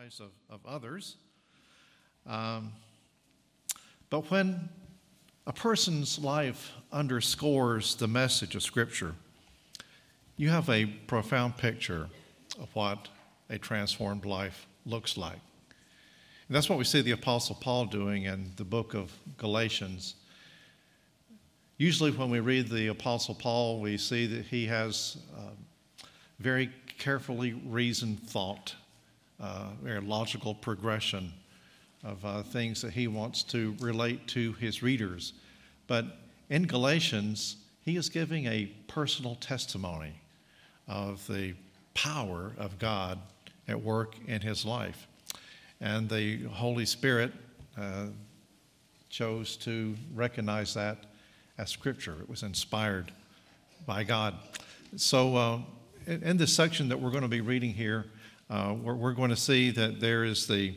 lives of, of others. Um, but when a person's life underscores the message of Scripture, you have a profound picture of what a transformed life looks like. And that's what we see the Apostle Paul doing in the book of Galatians. Usually, when we read the Apostle Paul, we see that he has uh, very carefully reasoned thought, uh, very logical progression of uh, things that he wants to relate to his readers. But in Galatians, he is giving a personal testimony of the power of God at work in his life. And the Holy Spirit uh, chose to recognize that as Scripture. It was inspired by God. So, uh, in, in this section that we're going to be reading here, uh, we're, we're, going to see that there is the,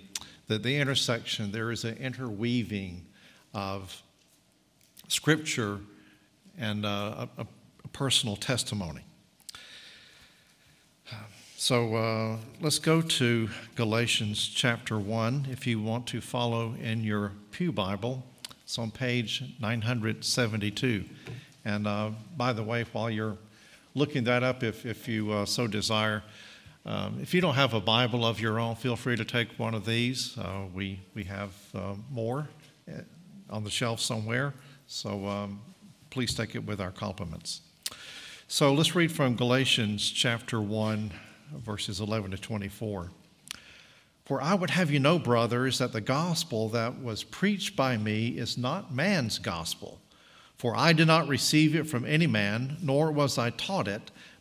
the, the intersection, there is an interweaving of Scripture and uh, a, a, personal testimony. So uh, let's go to Galatians chapter 1 if you want to follow in your Pew Bible. It's on page 972. And uh, by the way, while you're looking that up, if, if you uh, so desire, um, if you don't have a Bible of your own, feel free to take one of these. Uh, we, we have uh, more uh, on the shelf somewhere, so um, please take it with our compliments. So let's read from Galatians chapter 1 verses 11 to 24. For I would have you know, brothers, that the gospel that was preached by me is not man's gospel. For I did not receive it from any man, nor was I taught it,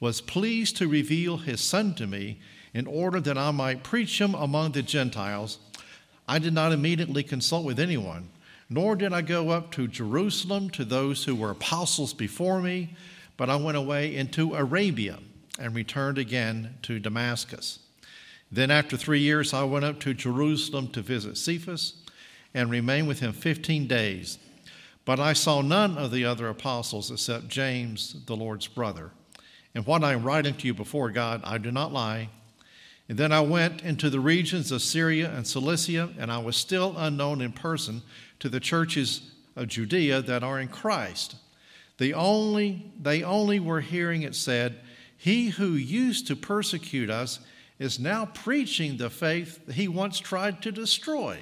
was pleased to reveal his son to me in order that I might preach him among the Gentiles, I did not immediately consult with anyone, nor did I go up to Jerusalem to those who were apostles before me but I went away into Arabia and returned again to Damascus. Then, after three years, I went up to Jerusalem to visit Cephas and remained with him 15 days. But I saw none of the other apostles except James, the Lord's brother. And what I am writing to you before God, I do not lie. And then I went into the regions of Syria and Cilicia, and I was still unknown in person to the churches of Judea that are in Christ. The only, they only were hearing it said, He who used to persecute us is now preaching the faith he once tried to destroy.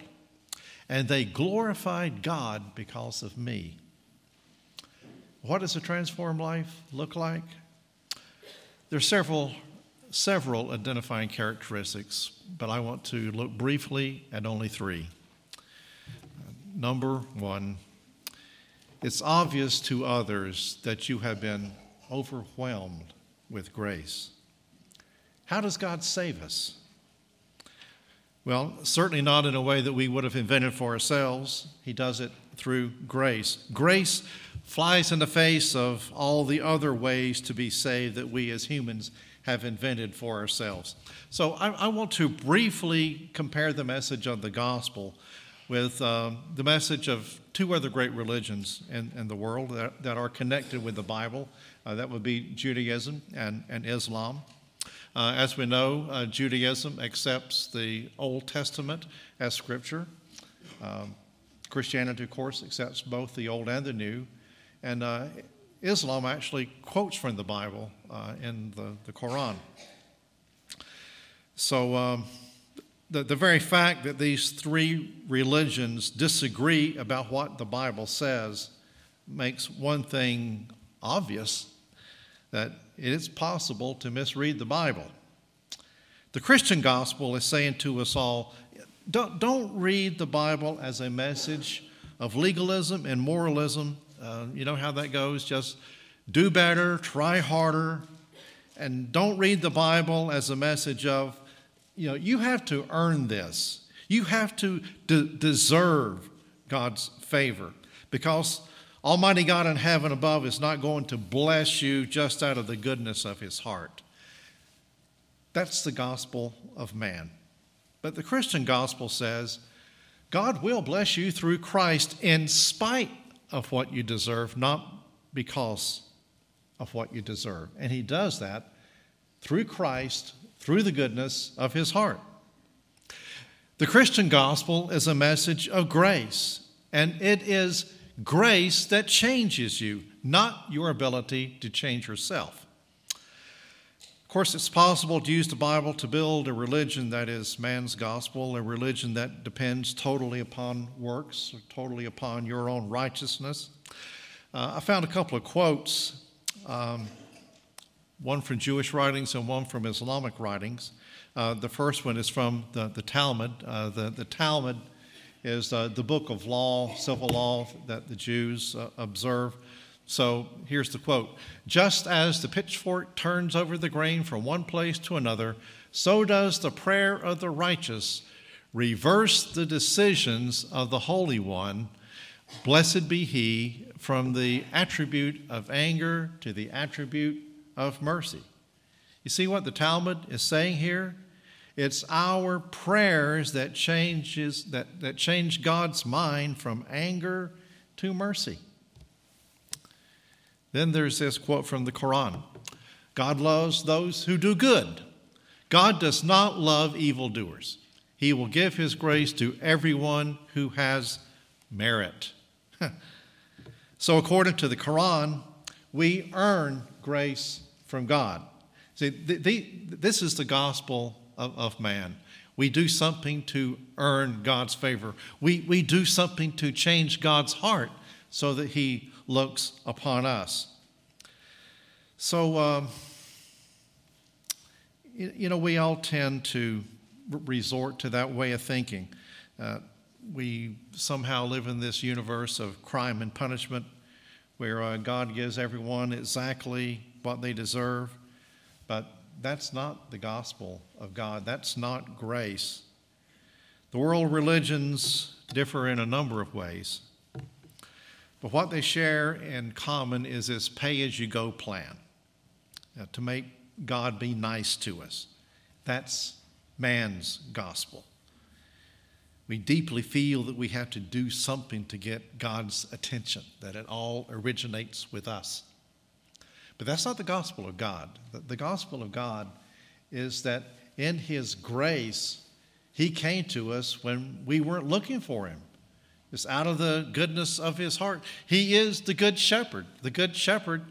And they glorified God because of me. What does a transformed life look like? There are several, several identifying characteristics, but I want to look briefly at only three. Number one, it's obvious to others that you have been overwhelmed with grace. How does God save us? Well, certainly not in a way that we would have invented for ourselves. He does it through grace. Grace flies in the face of all the other ways to be saved that we as humans have invented for ourselves. So I, I want to briefly compare the message of the gospel with uh, the message of two other great religions in, in the world that, that, are connected with the Bible. Uh, that would be Judaism and, and Islam. Uh, as we know, uh, Judaism accepts the Old Testament as Scripture. Um, Christianity, of course, accepts both the Old and the New. And uh, Islam actually quotes from the Bible uh, in the, the Quran. So, um, the, the very fact that these three religions disagree about what the Bible says makes one thing obvious that it is possible to misread the Bible. The Christian gospel is saying to us all don't, don't read the Bible as a message of legalism and moralism. Uh, you know how that goes? Just do better, try harder, and don't read the Bible as a message of you know, you have to earn this. You have to de- deserve God's favor because Almighty God in heaven above is not going to bless you just out of the goodness of his heart. That's the gospel of man. But the Christian gospel says God will bless you through Christ in spite of what you deserve, not because of what you deserve. And he does that through Christ, through the goodness of his heart. The Christian gospel is a message of grace, and it is grace that changes you, not your ability to change yourself. Of course, it's possible to use the Bible to build a religion that is man's gospel, a religion that depends totally upon works, or totally upon your own righteousness. Uh, I found a couple of quotes, um, one from Jewish writings and one from Islamic writings. Uh, the first one is from the, the Talmud. Uh, the, the Talmud is uh, the book of law, civil law that the Jews uh, observe. So here's the quote Just as the pitchfork turns over the grain from one place to another, so does the prayer of the righteous reverse the decisions of the Holy One. Blessed be he from the attribute of anger to the attribute of mercy. You see what the Talmud is saying here? It's our prayers that changes that, that change God's mind from anger to mercy. Then there's this quote from the Quran God loves those who do good. God does not love evildoers. He will give his grace to everyone who has merit. so, according to the Quran, we earn grace from God. See, the, the, this is the gospel of, of man. We do something to earn God's favor. We, we do something to change God's heart so that he looks upon us. So, um, you, know, we all tend to resort to that way of thinking. Uh, we somehow live in this universe of crime and punishment where uh, God gives everyone exactly what they deserve. But that's not the gospel of God. That's not grace. The world religions differ in a number of ways. But what they share in common is this pay as you go plan uh, to make God be nice to us. That's man's gospel. We deeply feel that we have to do something to get God's attention, that it all originates with us. But that's not the gospel of God. The, the gospel of God is that in His grace, He came to us when we weren't looking for Him. It's out of the goodness of his heart. He is the good shepherd. The good shepherd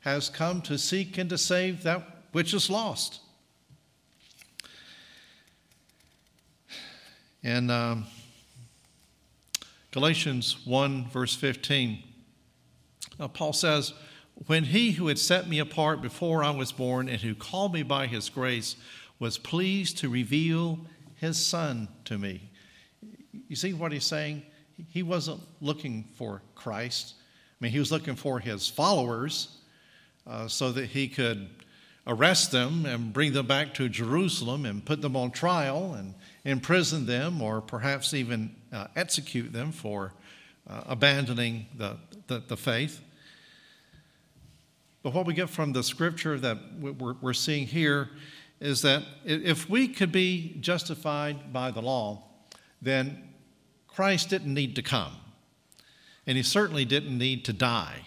has come to seek and to save that which is lost. In um, Galatians 1, verse 15, uh, Paul says, When he who had set me apart before I was born and who called me by his grace was pleased to reveal his son to me. You see what he's saying? He wasn't looking for Christ. I mean, he was looking for his followers uh, so that he could arrest them and bring them back to Jerusalem and put them on trial and imprison them or perhaps even uh, execute them for uh, abandoning the, the, the, faith. But what we get from the scripture that we're, we're seeing here is that if we could be justified by the law, then Christ didn't need to come, and he certainly didn't need to die.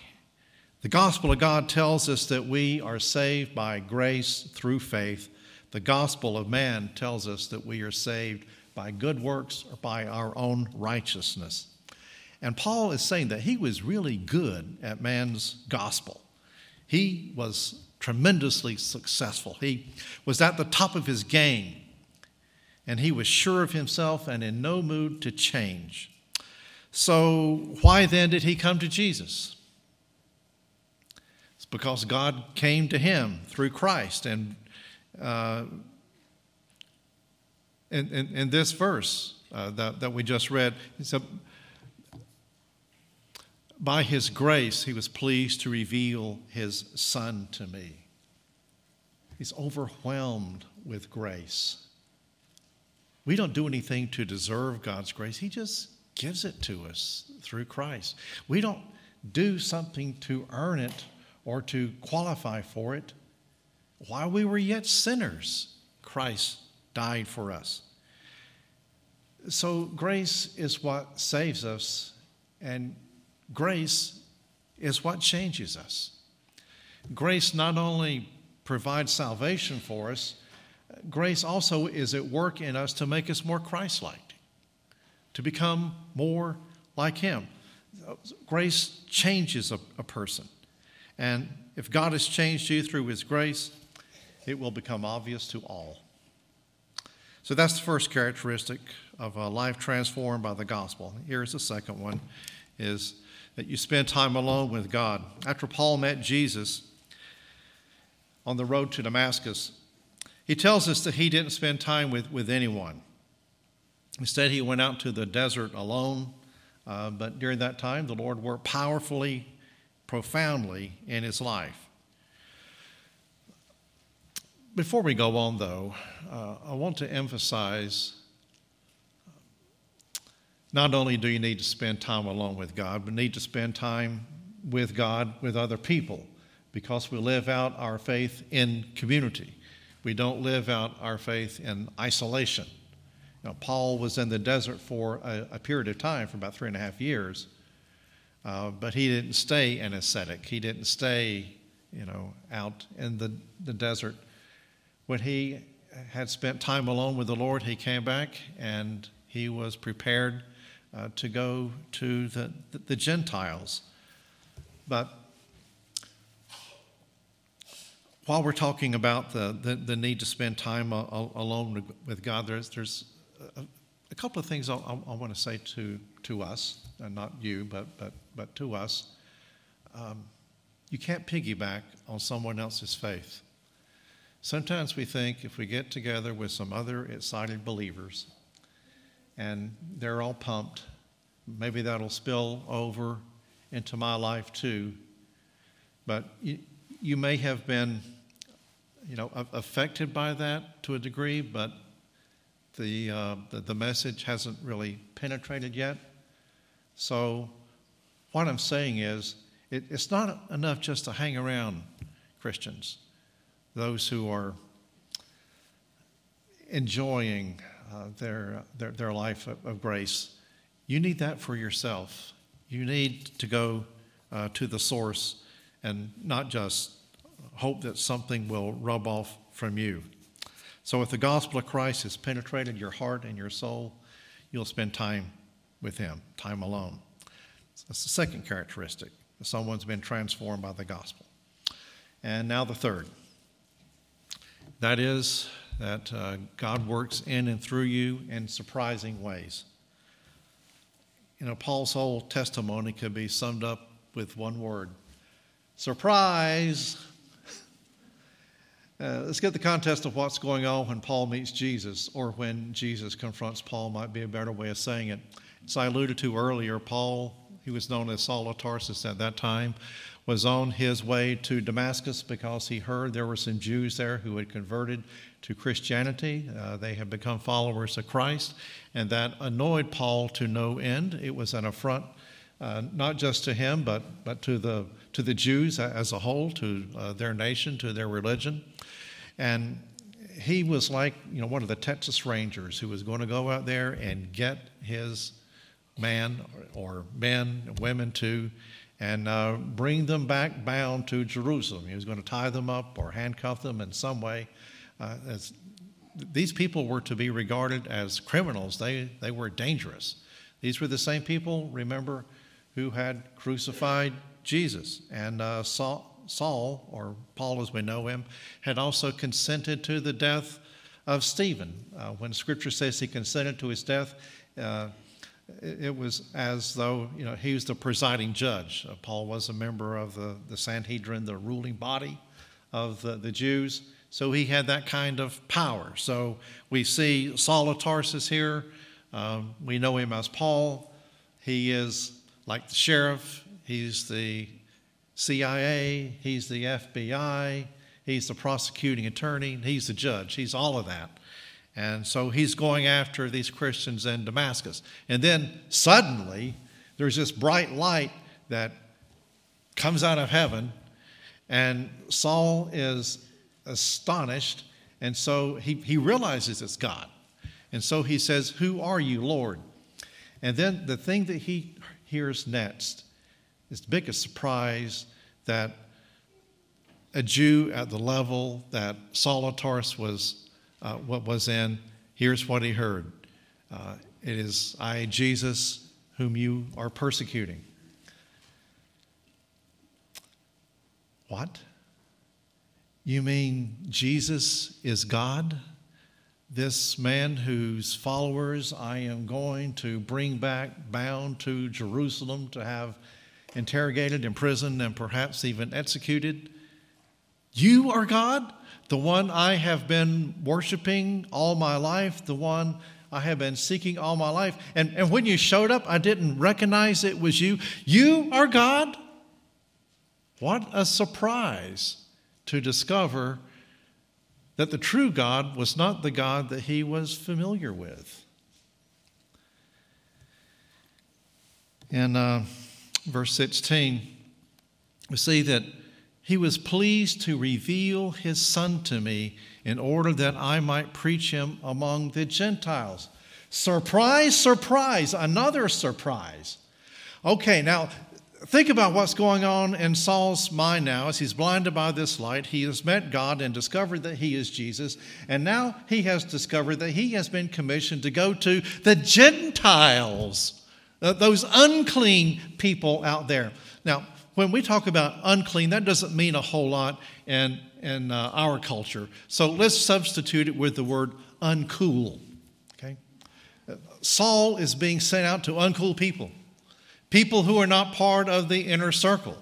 The gospel of God tells us that we are saved by grace through faith. The gospel of man tells us that we are saved by good works or by our own righteousness. And Paul is saying that he was really good at man's gospel. He was tremendously successful. He was at the top of his game and he was sure of himself and in no mood to change. So, why then did he come to Jesus? It's because God came to him through Christ. And uh, in, in, in, this verse uh, that, that we just read, he said, By his grace, he was pleased to reveal his son to me. He's overwhelmed with grace. We don't do anything to deserve God's grace. He just gives it to us through Christ. We don't do something to earn it or to qualify for it. While we were yet sinners, Christ died for us. So, grace is what saves us, and grace is what changes us. Grace not only provides salvation for us, grace also is at work in us to make us more Christ like, to become more like Him. Grace changes a, a, person. And if God has changed you through His grace, it will become obvious to all. So that's the first characteristic of a life transformed by the gospel. Here's the second one is that you spend time alone with God. After Paul met Jesus on the road to Damascus, he tells us that he didn't spend time with, with anyone. Instead, he went out to the desert alone. Uh, but during that time, the Lord worked powerfully, profoundly in his life. Before we go on, though, uh, I want to emphasize not only do you need to spend time alone with God, but need to spend time with God with other people because we live out our faith in community. We don't live out our faith in isolation. You know, Paul was in the desert for a, a, period of time, for about three and a half years, uh, but he didn't stay an ascetic. He didn't stay, you know, out in the, the desert. When he had spent time alone with the Lord, he came back and he was prepared uh, to go to the, the, Gentiles. But while we're talking about the, the, the need to spend time a, a, alone with God, there's, there's a, a couple of things I, I, want to say to, to us, and not you, but, but, but to us. Um, you can't piggyback on someone else's faith. Sometimes we think if we get together with some other excited believers and they're all pumped, maybe that'll spill over into my life too. But you, you may have been you know, affected by that to a degree, but the, uh, the, the message hasn't really penetrated yet. So, what I'm saying is, it, it's not enough just to hang around Christians, those who are enjoying uh, their, their, their life of, of, grace. You need that for yourself. You need to go uh, to the source and not just hope that something will rub off from you. So, if the gospel of Christ has penetrated your heart and your soul, you'll spend time with Him, time alone. That's the second characteristic. Someone's been transformed by the gospel. And now the third. That is that uh, God works in and through you in surprising ways. You know, Paul's whole testimony could be summed up with one word surprise. Uh, let's get the context of what's going on when Paul meets Jesus, or when Jesus confronts Paul, might be a better way of saying it. As I alluded to earlier, Paul, he was known as Saul of Tarsus at that time, was on his way to Damascus because he heard there were some Jews there who had converted to Christianity. Uh, they had become followers of Christ, and that annoyed Paul to no end. It was an affront uh, not just to him, but, but to, the, to the Jews as a whole, to uh, their nation, to their religion. And he was like, you know, one of the Texas Rangers who was going to go out there and get his man or, men, women too, and uh, bring them back bound to Jerusalem. He was going to tie them up or handcuff them in some way. Uh, as, these people were to be regarded as criminals. They, they were dangerous. These were the same people, remember, who had crucified Jesus. And uh, Saul, or Paul as we know him, had also consented to the death of Stephen. Uh, when Scripture says he consented to his death, uh, it was as though you know he was the presiding judge. Uh, Paul was a member of the, the Sanhedrin, the ruling body of the, the Jews, so he had that kind of power. So we see Saul of Tarsus here. Um, we know him as Paul. He is like the sheriff. He's the CIA, he's the FBI, he's the prosecuting attorney, he's the judge, he's all of that. And so he's going after these Christians in Damascus. And then suddenly, there's this bright light that comes out of heaven, and Saul is astonished, and so he, he realizes it's God. And so he says, Who are you, Lord? And then the thing that he hears next is the biggest surprise that a Jew at the level that Tarsus was, uh, what was in, here's what he heard. Uh, it is I, Jesus, whom you are persecuting. What? You mean Jesus is God? This man whose followers I am going to bring back bound to Jerusalem to have interrogated, imprisoned, and perhaps even executed. You are God, the one I have been worshiping all my life, the one I have been seeking all my life. And, and when you showed up, I didn't recognize it was you. You are God? What a surprise to discover that the true God was not the God that he was familiar with. In uh, verse 16, we see that he was pleased to reveal his son to me in order that I might preach him among the Gentiles. Surprise, surprise, another surprise. Okay, now think about what's going on in Saul's mind now as he's blinded by this light. He has met God and discovered that he is Jesus. And now he has discovered that he has been commissioned to go to the Gentiles, those unclean people out there. Now, when we talk about unclean, that doesn't mean a whole lot in, in uh, our culture. So let's substitute it with the word uncool. Okay? Saul is being sent out to uncool people, people who are not part of the inner circle,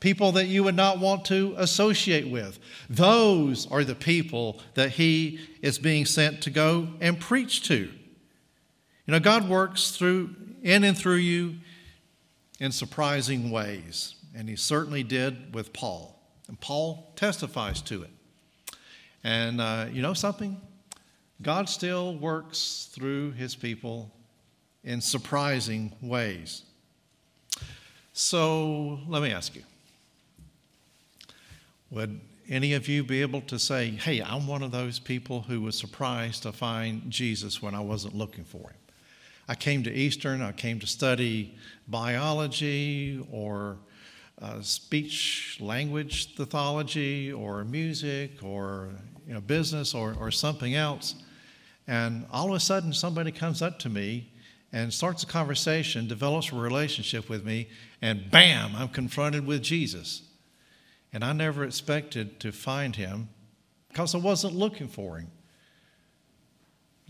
people that you would not want to associate with. Those are the people that he is being sent to go and preach to. You know, God works through in and through you in surprising ways and he certainly did with Paul. And Paul testifies to it. And uh, you know something? God still works through his people in surprising ways. So let me ask you Would any of you be able to say, hey, I'm one of those people who was surprised to find Jesus when I wasn't looking for him? I came to Eastern, I came to study biology or uh, speech language pathology or music or you know, business or, or something else. And all of a sudden, somebody comes up to me and starts a conversation, develops a relationship with me, and bam, I'm confronted with Jesus. And I never expected to find him because I wasn't looking for him.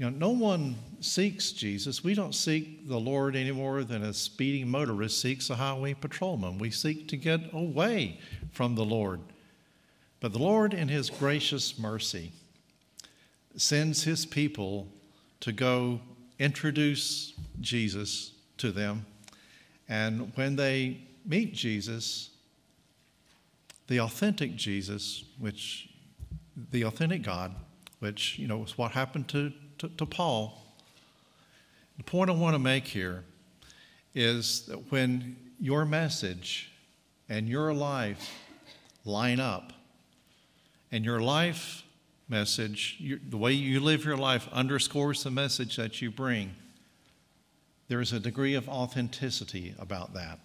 You know, no one seeks Jesus. We don't seek the Lord any more than a speeding motorist seeks a highway patrolman. We seek to get away from the Lord. But the Lord, in His gracious mercy, sends His people to go introduce Jesus to them. And when they meet Jesus, the authentic Jesus, which the authentic God, which, you know, is what happened to to, to Paul. The point I want to make here is that when your message and your life line up, and your life message, your, the way you live your life, underscores the message that you bring, there is a degree of authenticity about that.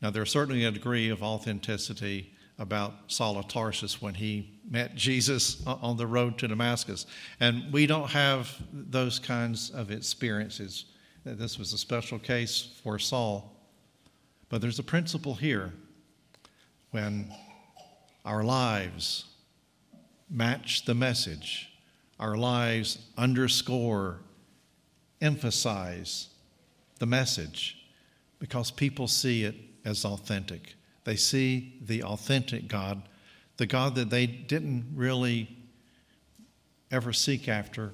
Now, there's certainly a degree of authenticity about Saul of Tarsus when he met Jesus on the road to Damascus. And we don't have those kinds of experiences. This was a special case for Saul. But there's a principle here when our lives match the message, our lives underscore, emphasize the message because people see it as authentic. They see the authentic God, the God that they didn't really ever seek after,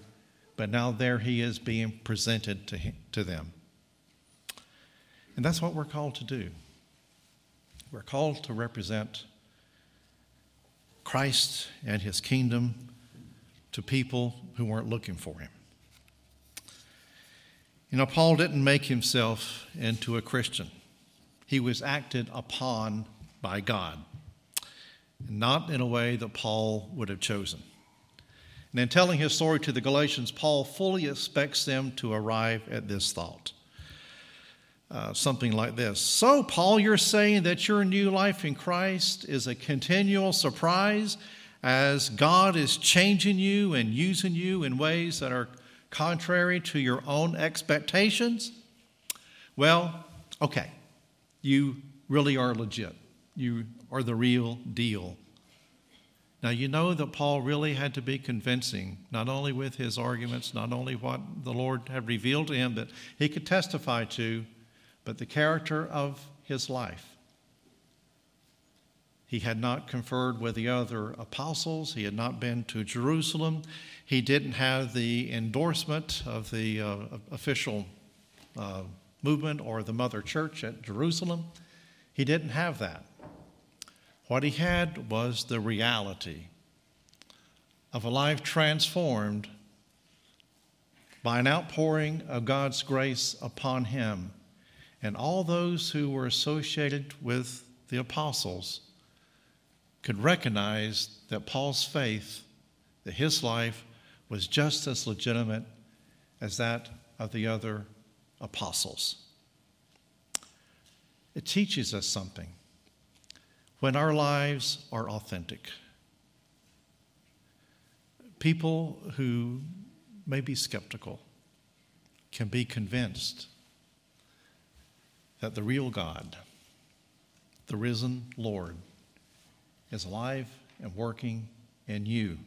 but now there he is being presented to, him, to them. And that's what we're called to do. We're called to represent Christ and his kingdom to people who weren't looking for him. You know, Paul didn't make himself into a Christian, he was acted upon by God, not in a way that Paul would have chosen. And in telling his story to the Galatians, Paul fully expects them to arrive at this thought. Uh, something like this So, Paul, you're saying that your new life in Christ is a continual surprise as God is changing you and using you in ways that are contrary to your own expectations? Well, okay, you really are legit. You are the real deal. Now, you know that Paul really had to be convincing, not only with his arguments, not only what the Lord had revealed to him that he could testify to, but the character of his life. He had not conferred with the other apostles. He had not been to Jerusalem. He didn't have the endorsement of the uh, official uh, movement or the mother church at Jerusalem. He didn't have that. What he had was the reality of a life transformed by an outpouring of God's grace upon him and all those who were associated with the apostles could recognize that Paul's faith, that his life was just as legitimate as that of the other apostles. It teaches us something. When our lives are authentic, people who may be skeptical can be convinced that the real God, the risen Lord, is alive and working in you,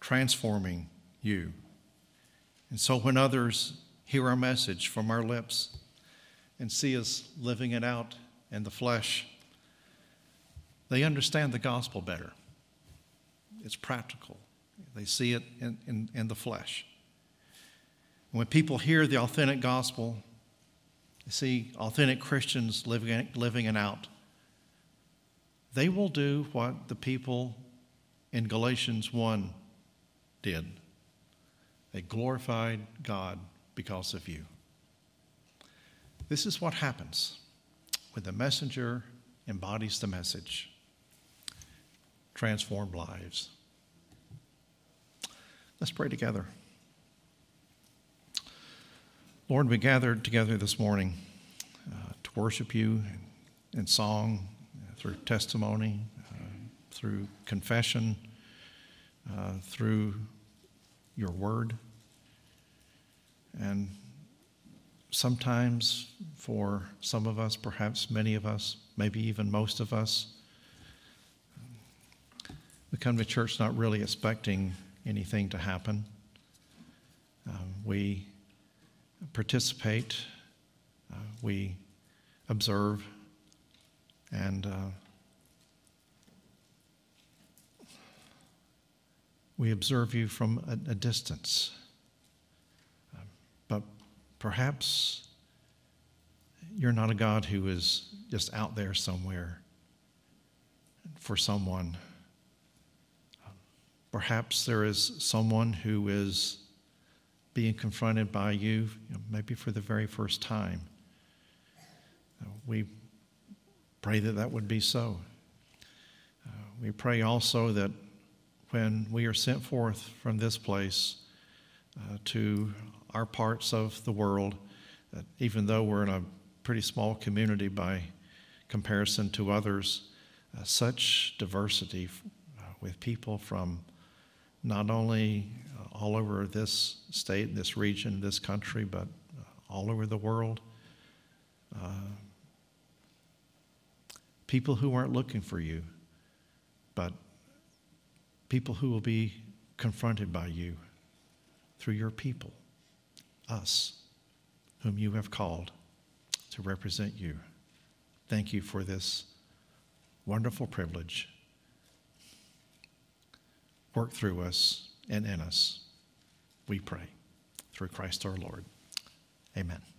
transforming you. And so when others hear our message from our lips and see us living it out in the flesh, they understand the gospel better. It's practical, they see it in, in, in the flesh. And when people hear the authentic gospel, you see authentic Christians living, living it out. They will do what the people in Galatians 1 did. They glorified God because of you. This is what happens when the messenger embodies the message transformed lives. Let's pray together. Lord, we gathered together this morning uh, to worship you in song, through testimony, uh, through confession, uh, through your word. And sometimes, for some of us, perhaps many of us, maybe even most of us, we come to church not really expecting anything to happen. Um, we participate, uh, we observe, and uh, we observe you from a, a distance. Perhaps you're not a God who is just out there somewhere for someone. Perhaps there is someone who is being confronted by you, you know, maybe for the very first time. We pray that that would be so. Uh, we pray also that when we are sent forth from this place uh, to our parts of the world, that even though we're in a pretty small community by comparison to others, uh, such diversity uh, with people from not only uh, all over this state, this region, this country, but uh, all over the world. Uh, people who aren't looking for you, but people who will be confronted by you through your people, us, whom you have called to represent you. Thank you for this wonderful privilege work through us and in us. We pray through Christ our Lord. Amen.